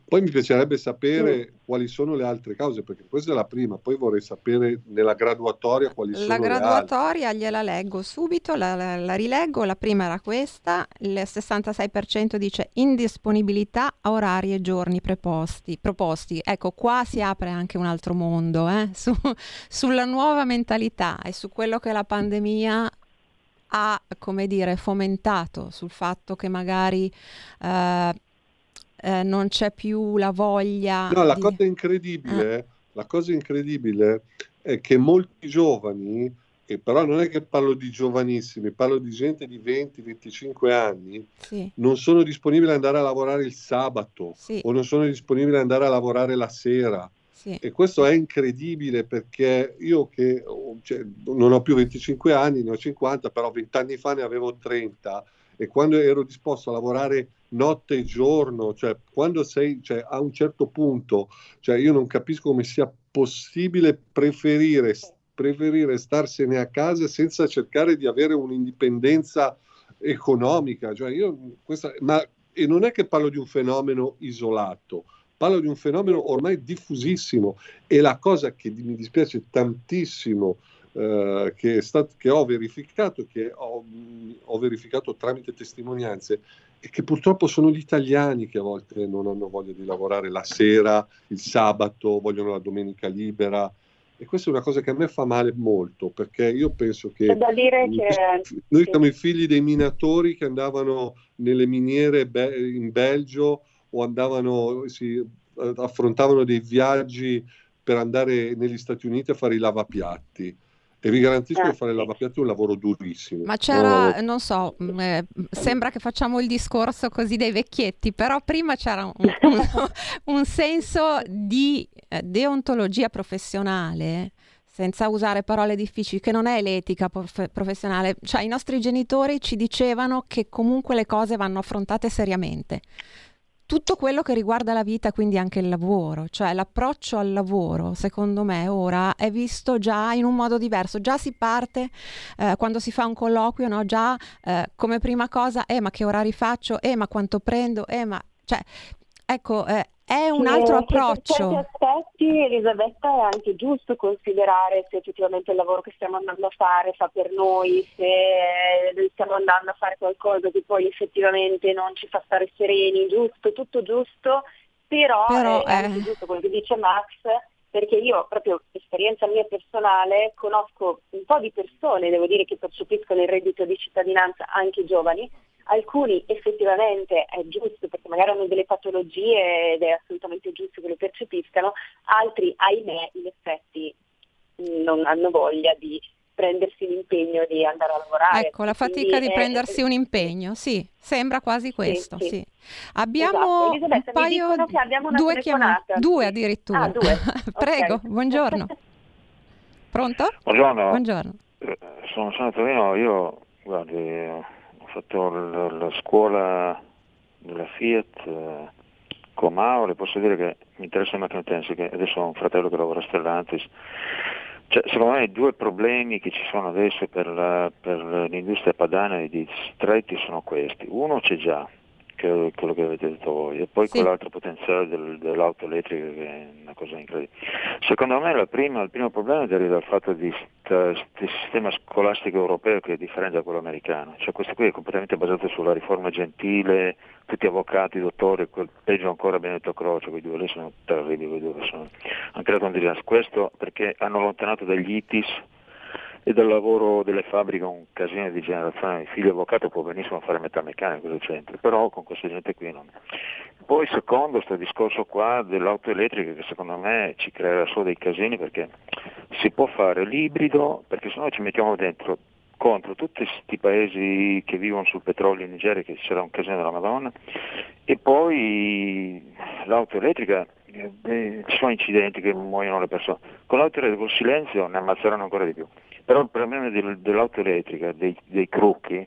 Speaker 4: Poi mi piacerebbe sapere quali sono le altre cause, perché questa è la prima, poi vorrei sapere nella graduatoria quali sono
Speaker 2: la
Speaker 4: le altre.
Speaker 2: La graduatoria gliela leggo subito, la, la, la, rileggo, la prima era questa, il 66% dice indisponibilità a orari e giorni preposti, proposti. Ecco, qua si apre anche un altro mondo, eh? Su, sulla nuova mentalità e su quello che la pandemia ha, come dire, fomentato sul fatto che magari eh, eh, non c'è più la voglia.
Speaker 4: No, la
Speaker 2: di...
Speaker 4: cosa incredibile, eh. la cosa incredibile è che molti giovani, e però non è che parlo di giovanissimi, parlo di gente di 20-25 anni, sì. non sono disponibili ad andare a lavorare il sabato sì. o non sono disponibili ad andare a lavorare la sera. Sì. E questo è incredibile perché io che cioè, non ho più 25 anni, ne ho 50, però 20 anni fa ne avevo 30 e quando ero disposto a lavorare notte e giorno, cioè quando sei cioè, a un certo punto, cioè io non capisco come sia possibile preferire, preferire starsene a casa senza cercare di avere un'indipendenza economica. Cioè io, questa, ma, e non è che parlo di un fenomeno isolato, parlo di un fenomeno ormai diffusissimo e la cosa che mi dispiace tantissimo eh, che, stat- che, ho verificato, che ho, ho, verificato tramite testimonianze, e che purtroppo sono gli italiani che a volte non hanno voglia di lavorare la sera, il sabato, vogliono la domenica libera. E questa è una cosa che a me fa male molto, perché io penso che, che noi siamo i figli dei minatori che andavano nelle miniere in Belgio o andavano, si, affrontavano dei viaggi per andare negli Stati Uniti a fare i lavapiatti e vi garantisco che fare il lavapiatti è un lavoro durissimo.
Speaker 2: Ma c'era, no. non so, mm, eh, sembra che facciamo il discorso così dei vecchietti, però prima c'era un, un, un senso di eh, deontologia professionale senza usare parole difficili, che non è l'etica prof- professionale. Cioè, i nostri genitori ci dicevano che comunque le cose vanno affrontate seriamente tutto quello che riguarda la vita, quindi anche il lavoro, cioè l'approccio al lavoro, secondo me ora è visto già in un modo diverso, già si parte eh, quando si fa un colloquio, no? già eh, come prima cosa, eh ma che orari faccio, eh ma quanto prendo, eh ma... Cioè, ecco, eh, è un altro approccio.
Speaker 3: Per certi aspetti, Elisabetta, è anche giusto considerare se effettivamente il lavoro che stiamo andando a fare fa per noi, se stiamo andando a fare qualcosa che poi effettivamente non ci fa stare sereni, giusto, tutto giusto, però, però è, è anche giusto quello che dice Max, perché io proprio esperienza mia personale conosco un po' di persone, devo dire che percepiscono il reddito di cittadinanza anche giovani, alcuni effettivamente è giusto perché magari hanno delle patologie ed è assolutamente giusto che le percepiscano, altri ahimè in effetti non hanno voglia di prendersi l'impegno di andare a lavorare.
Speaker 2: Ecco, la fatica Quindi di è... prendersi un impegno, sì, sembra quasi questo, sì. sì. Abbiamo esatto. un paio,
Speaker 3: abbiamo
Speaker 2: due
Speaker 3: chiamate,
Speaker 2: due addirittura.
Speaker 3: Ah, due.
Speaker 2: Prego,
Speaker 3: okay.
Speaker 2: buongiorno. Pronto?
Speaker 12: Buongiorno.
Speaker 2: Buongiorno.
Speaker 12: Eh, sono San Torino, io guardi, fatto la, la scuola della Fiat eh, Comao, le posso dire che mi interessa le macchine tensi, che adesso ho un fratello che lavora a Stellantis. Cioè, secondo me i due problemi che ci sono adesso per, la, per l'industria padana e di stretti sono questi. Uno c'è già, che quello che avete detto voi. E poi
Speaker 2: Sì.
Speaker 12: quell'altro potenziale del- dell'auto elettrica che è una cosa incredibile. Secondo me prima- il primo problema deriva dal fatto di questo sistema scolastico europeo che è differente da quello americano. Cioè questo qui è completamente basato sulla riforma gentile, tutti avvocati, dottori, quel, peggio ancora Benedetto Croce, quei due lì sono terribili, quei due sono, hanno creato un disastro. Questo perché hanno allontanato dagli ITIS e dal lavoro delle fabbriche un casino di generazione. Il figlio avvocato può benissimo fare metalmeccanico, cosa c'entra, però con questa gente qui non. Poi secondo questo discorso qua dell'auto elettrica che secondo me ci creerà solo dei casini perché si può fare l'ibrido, perché se no ci mettiamo dentro contro tutti questi paesi che vivono sul petrolio in Nigeria che c'era un casino della Madonna e poi l'auto elettrica eh, ci sono incidenti che muoiono le persone con l'auto elettrica col silenzio ne ammazzeranno ancora di più però il problema del- dell'auto elettrica dei, dei crocchi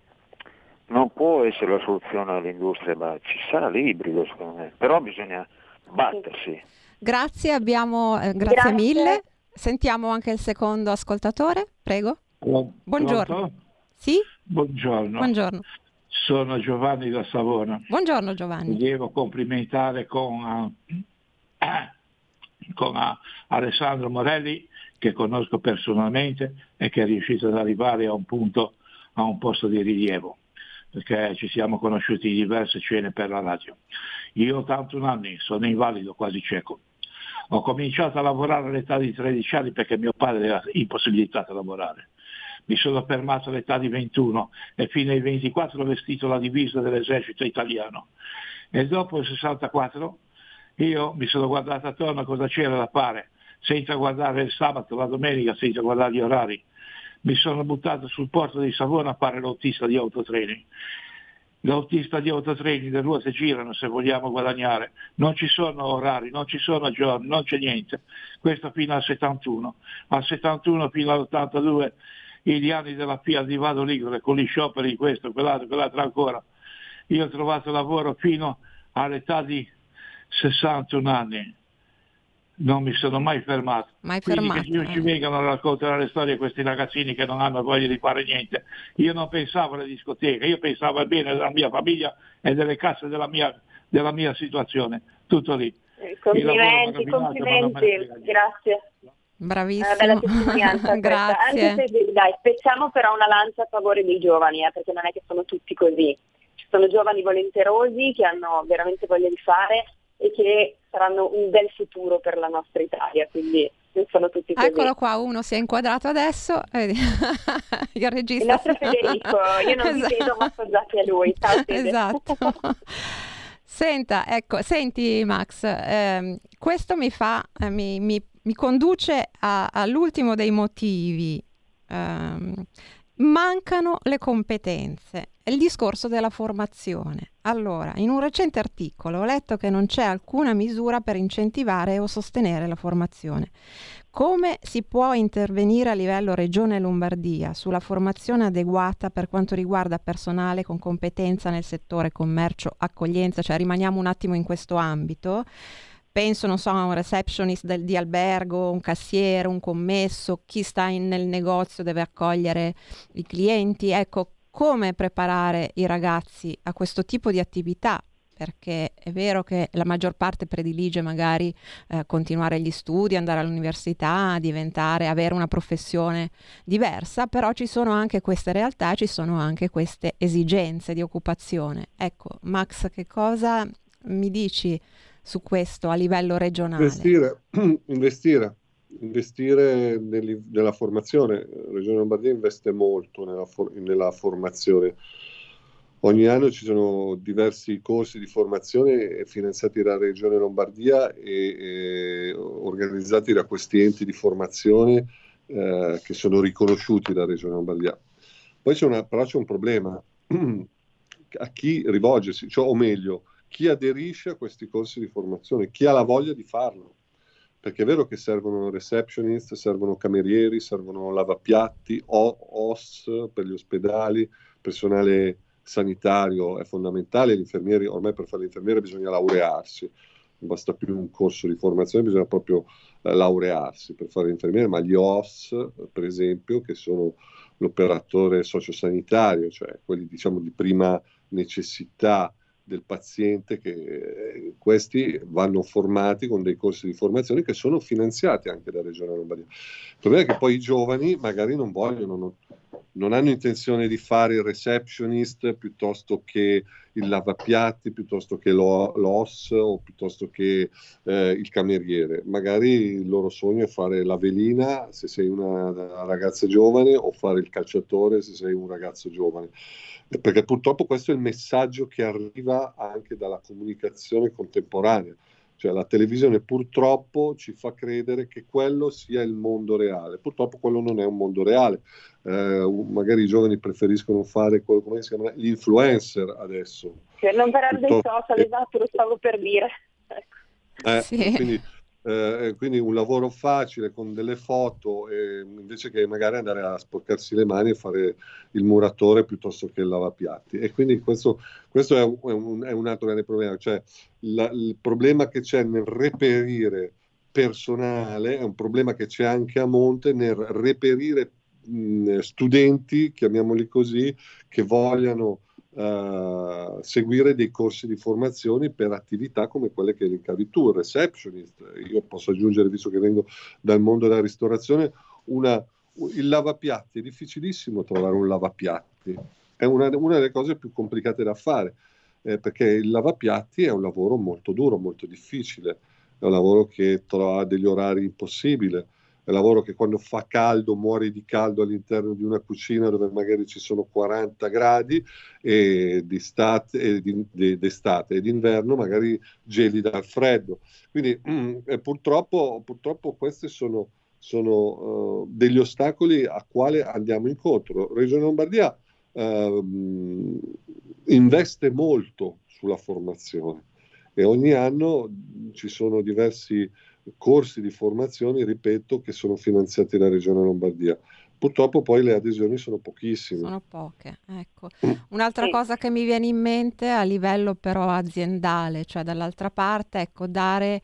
Speaker 12: non può essere la soluzione all'industria ma ci sarà l'ibrido secondo me però bisogna battersi
Speaker 2: Grazie, abbiamo, eh, grazie,
Speaker 11: Grazie.
Speaker 2: mille. Sentiamo anche il secondo ascoltatore, prego. Buongiorno. Sì?
Speaker 13: Buongiorno.
Speaker 2: Buongiorno.
Speaker 13: Sono Giovanni da Savona.
Speaker 2: Buongiorno Giovanni.
Speaker 13: Mi devo complimentare con, eh, con eh, Alessandro Morelli, che conosco personalmente e che è riuscito ad arrivare a un punto, a un posto di rilievo, perché ci siamo conosciuti in diverse cene per la radio. Io ho 81 anni, sono invalido, quasi cieco. Ho cominciato a lavorare all'età di 13 anni perché mio padre era impossibilitato a lavorare. Mi sono fermato all'età di 21 e fino ai 24 ho vestito la divisa dell'esercito italiano. E dopo il 64 io mi sono guardato attorno a cosa c'era da fare, senza guardare il sabato, la domenica, senza guardare gli orari. Mi sono buttato sul porto di Savona a fare l'autista di autotreni. L'autista di autotreni, le ruote girano se vogliamo guadagnare, non ci sono orari, non ci sono giorni, non c'è niente. Questo fino al 71. Al 71 fino all'82 gli anni della Fiat di Vado Ligure con gli scioperi, questo, quell'altro, quell'altro ancora. Io ho trovato lavoro fino all'età di 61 anni. Non mi sono mai fermato.
Speaker 2: Mai
Speaker 13: Quindi
Speaker 2: fermato,
Speaker 13: che ci, ci
Speaker 2: eh.
Speaker 13: vengano a raccontare le storie questi ragazzini che non hanno voglia di fare niente. Io non pensavo alle discoteche, io pensavo al bene della mia famiglia e delle casse della mia, della mia situazione. Tutto lì.
Speaker 3: Eh, Complimenti, complimenti, grazie.
Speaker 2: Bravissimo.
Speaker 3: Una bella testimonianza questa.
Speaker 2: Grazie.
Speaker 3: Anche se, dai, spezziamo però una lancia a favore dei giovani, eh, perché non è che sono tutti così. Ci sono giovani volenterosi che hanno veramente voglia di fare e che saranno un bel futuro per la nostra Italia, quindi sono tutti così.
Speaker 2: Eccolo qua, uno si è inquadrato adesso. Il regista.
Speaker 3: Il nostro Federico, io non
Speaker 2: Esatto.
Speaker 3: vedo ma appoggiati a lui. Ciao Fede.
Speaker 2: Esatto. Senta, ecco, senti Max, ehm, questo mi fa, eh, mi, mi- mi conduce a- all'ultimo dei motivi. Ehm, mancano le competenze. Il discorso della formazione. Allora, in un recente articolo ho letto che non c'è alcuna misura per incentivare o sostenere la formazione. Come si può intervenire a livello Regione Lombardia sulla formazione adeguata per quanto riguarda personale con competenza nel settore commercio, accoglienza, cioè rimaniamo un attimo in questo ambito. Penso, non so, a un receptionist del- di albergo, un cassiere, un commesso, chi sta in- nel negozio deve accogliere i clienti. Ecco, come preparare i ragazzi a questo tipo di attività? Perché è vero che la maggior parte predilige magari eh, continuare gli studi, andare all'università, diventare, avere una professione diversa, però ci sono anche queste realtà, ci sono anche queste esigenze di occupazione. Ecco, Max, che cosa mi dici su questo a livello regionale?
Speaker 4: Investire, investire, investire nella formazione. La Regione Lombardia investe molto nella, for- nella formazione. Ogni anno ci sono diversi corsi di formazione finanziati dalla Regione Lombardia e, e organizzati da questi enti di formazione eh, che sono riconosciuti dalla Regione Lombardia. Poi c'è una, però c'è un problema a chi rivolgersi, cioè, o meglio, chi aderisce a questi corsi di formazione, chi ha la voglia di farlo. Perché è vero che servono receptionist, servono camerieri, servono lavapiatti, OS per gli ospedali, personale sanitario è fondamentale, gli infermieri, ormai per fare l'infermiere bisogna laurearsi, non basta più un corso di formazione, bisogna proprio eh, laurearsi per fare l'infermiere, ma gli OS, per esempio, che sono l'operatore sociosanitario, cioè quelli diciamo di prima necessità del paziente che eh, questi vanno formati con dei corsi di formazione che sono finanziati anche da Regione Lombardia. Il problema è che poi i giovani magari non vogliono, non, hanno intenzione di fare il receptionist piuttosto che il lavapiatti, piuttosto che lo, l'OS o piuttosto che eh, il cameriere. Magari il loro sogno è fare la velina se sei una ragazza giovane o fare il calciatore se sei un ragazzo giovane. Perché purtroppo questo è il messaggio che arriva anche dalla comunicazione contemporanea. Cioè la televisione purtroppo ci fa credere che quello sia il mondo reale. Purtroppo quello non è un mondo reale. Eh, magari i giovani preferiscono fare quello, come si chiama, gli influencer adesso.
Speaker 3: Che non per dei social, esatto, lo stavo per dire.
Speaker 4: Eh, sì. Quindi eh, quindi un lavoro facile con delle foto eh, invece che magari andare a sporcarsi le mani e fare il muratore piuttosto che il lavapiatti. E quindi questo, questo è, un, è, un, è, un, altro grande problema. Cioè la, il problema che c'è nel reperire personale è un problema che c'è anche a monte nel reperire mh, studenti chiamiamoli così che vogliano uh, seguire dei corsi di formazione per attività come quelle che elencavi tu, receptionist. Io posso aggiungere, visto che vengo dal mondo della ristorazione, una, il lavapiatti. È difficilissimo trovare un lavapiatti. È una, una delle cose più complicate da fare, eh, perché il lavapiatti è un lavoro molto duro, molto difficile. È un lavoro che trova degli orari impossibili lavoro che quando fa caldo muori di caldo all'interno di una cucina dove magari ci sono 40 gradi e d'estate e, di, di, d'estate e d'inverno magari geli dal freddo. Quindi mm, purtroppo, purtroppo questi sono, sono uh, degli ostacoli a quale andiamo incontro. Regione Lombardia uh, investe molto sulla formazione e ogni anno ci sono diversi corsi di formazione, ripeto, che sono finanziati dalla Regione Lombardia. Purtroppo poi le adesioni sono pochissime.
Speaker 2: Sono poche, ecco. Un'altra cosa che mi viene in mente a livello però aziendale, cioè dall'altra parte, ecco, dare,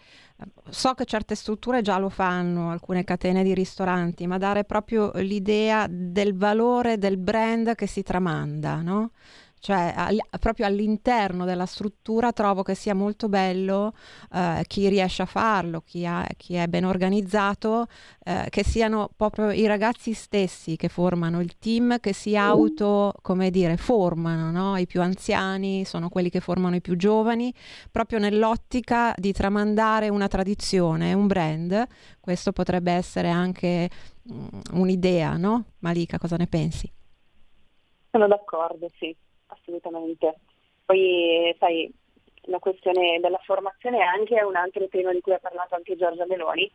Speaker 2: so che certe strutture già lo fanno, alcune catene di ristoranti, ma dare proprio l'idea del valore del brand che si tramanda, no? Cioè all- proprio all'interno della struttura trovo che sia molto bello eh, chi riesce a farlo, chi, ha, chi è ben organizzato, eh, che siano proprio i ragazzi stessi che formano il team, che si auto, come dire, formano, no? i più anziani sono quelli che formano i più giovani, proprio nell'ottica di tramandare una tradizione, un brand, questo potrebbe essere anche mh, mm, un'idea, no? Malika, cosa ne pensi?
Speaker 3: Sono d'accordo, sì assolutamente. Poi, sai, la questione della formazione è anche un altro tema di cui ha parlato anche Giorgia Meloni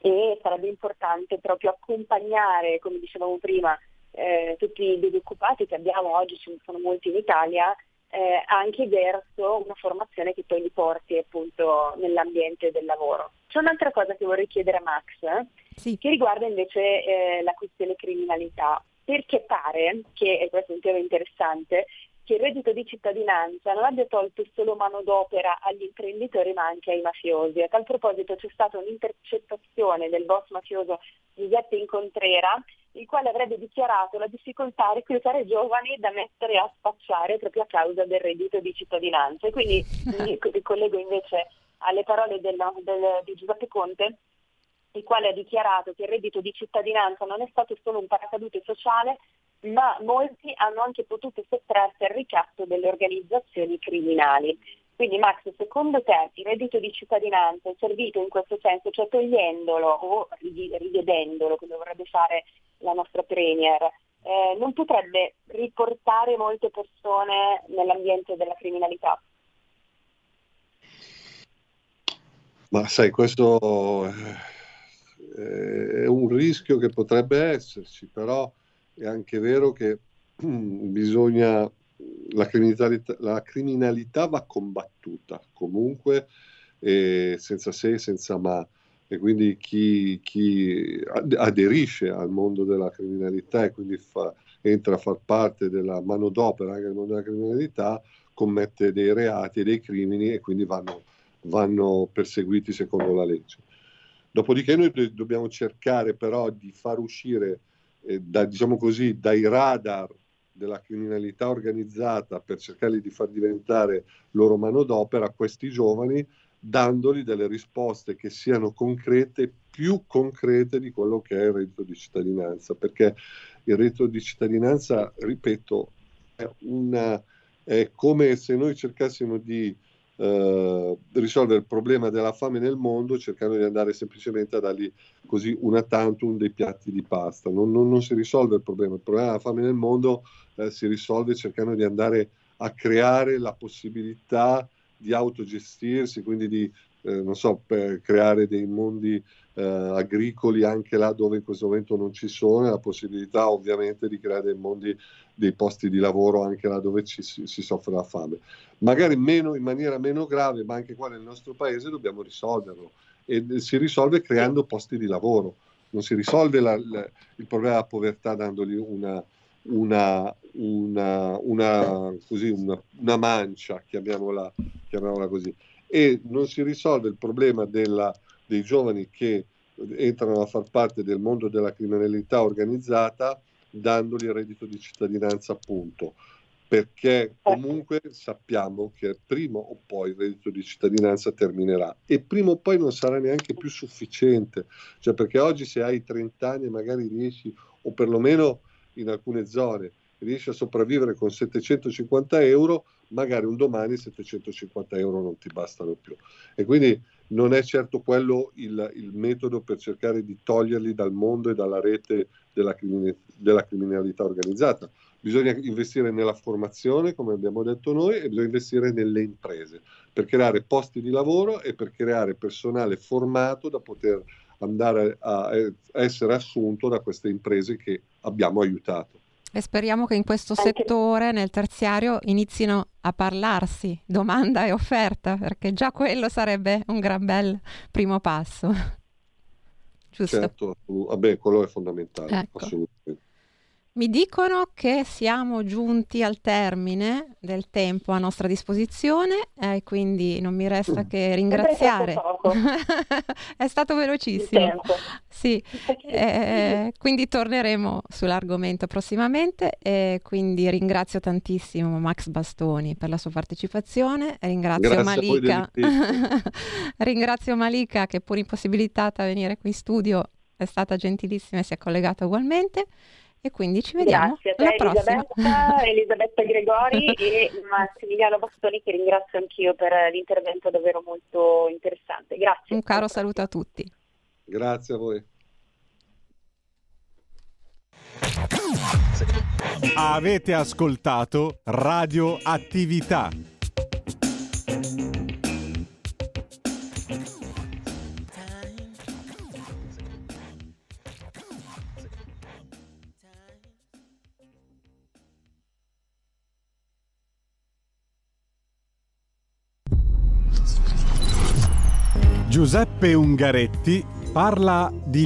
Speaker 3: e sarebbe importante proprio accompagnare, come dicevamo prima, eh, tutti i disoccupati che abbiamo oggi, ce ne sono molti in Italia, eh, anche verso una formazione che poi li porti appunto nell'ambiente del lavoro. C'è un'altra cosa che vorrei chiedere a Max, eh, sì. che riguarda invece eh, la questione criminalità perché pare che, e questo è un tema interessante, che il reddito di cittadinanza non abbia tolto solo manodopera agli imprenditori ma anche ai mafiosi. A tal proposito c'è stata un'intercettazione del boss mafioso Giuseppe Incontrera, il quale avrebbe dichiarato la difficoltà a reclutare giovani da mettere a spacciare proprio a causa del reddito di cittadinanza. E quindi mi ricollego invece alle parole del, del, di Giuseppe Conte il quale ha dichiarato che il reddito di cittadinanza non è stato solo un paracadute sociale, ma molti hanno anche potuto sottrarsi al ricatto delle organizzazioni criminali. Quindi Max, secondo te il reddito di cittadinanza è servito in questo senso, cioè togliendolo o rivedendolo, come vorrebbe fare la nostra Premier, eh, non potrebbe riportare molte persone nell'ambiente della criminalità?
Speaker 4: Ma sai, questo eh, è un rischio che potrebbe esserci, però è anche vero che bisogna, la criminalità, la criminalità va combattuta comunque, eh, senza se e senza ma. E quindi chi, chi, aderisce al mondo della criminalità e quindi fa, entra a far parte della manodopera anche nel mondo della criminalità, commette dei reati e dei crimini e quindi vanno, vanno perseguiti secondo la legge. Dopodiché noi dobbiamo cercare però di far uscire eh, da, diciamo così, dai radar della criminalità organizzata per cercare di far diventare loro manodopera questi giovani dandogli delle risposte che siano concrete, più concrete di quello che è il reddito di cittadinanza, perché il reddito di cittadinanza, ripeto, è, una, è come se noi cercassimo di eh, risolvere il problema della fame nel mondo cercando di andare semplicemente a dargli così una tantum dei piatti di pasta. Non, non, non si risolve il problema, il problema della fame nel mondo eh, si risolve cercando di andare a creare la possibilità di autogestirsi, quindi di eh, non so, creare dei mondi eh, agricoli anche là dove in questo momento non ci sono, e la possibilità ovviamente di creare dei mondi, dei posti di lavoro anche là dove ci, si, si, soffre la fame. Magari meno, in maniera meno grave, ma anche qua nel nostro paese dobbiamo risolverlo e si risolve creando posti di lavoro. Non si risolve la, la, il problema della povertà dandogli una, una, una, una, così, una mancia, chiamiamola, chiamiamola, così. E non si risolve il problema della, dei giovani che entrano a far parte del mondo della criminalità organizzata dandogli il reddito di cittadinanza appunto. Perché comunque sappiamo che prima o poi il reddito di cittadinanza terminerà e prima o poi non sarà neanche più sufficiente, cioè perché oggi se hai 30 anni magari riesci o perlomeno in alcune zone riesci a sopravvivere con 750 euro, magari un domani 750 euro non ti bastano più. E quindi non è certo quello il, il metodo per cercare di toglierli dal mondo e dalla rete della, crimin- della criminalità organizzata. Bisogna investire nella formazione, come abbiamo detto noi, e bisogna investire nelle imprese per creare posti di lavoro e per creare personale formato da poter andare a, a essere assunto da queste imprese che abbiamo aiutato.
Speaker 2: E speriamo che in questo settore, nel terziario, inizino a parlarsi domanda e offerta, perché già quello sarebbe un gran bel primo passo. Giusto?
Speaker 4: Certo, vabbè, quello è fondamentale, ecco. assolutamente.
Speaker 2: Mi dicono che siamo giunti al termine del tempo a nostra disposizione e eh, quindi non mi resta che ringraziare. È stato velocissimo. Sì, eh, quindi torneremo sull'argomento prossimamente e quindi ringrazio tantissimo Max Bastoni per la sua partecipazione, ringrazio Grazie Malika. ringrazio Malika che pur impossibilitata a venire qui in studio è stata gentilissima e si è collegata ugualmente e quindi ci vediamo
Speaker 3: Grazie a te Elisabetta, Elisabetta Gregori e Massimiliano Bastoni che ringrazio anch'io per l'intervento davvero molto interessante. Grazie.
Speaker 2: Un caro saluto a tutti.
Speaker 4: Grazie a voi.
Speaker 1: Avete ascoltato Radio Attività Giuseppe Ungaretti parla di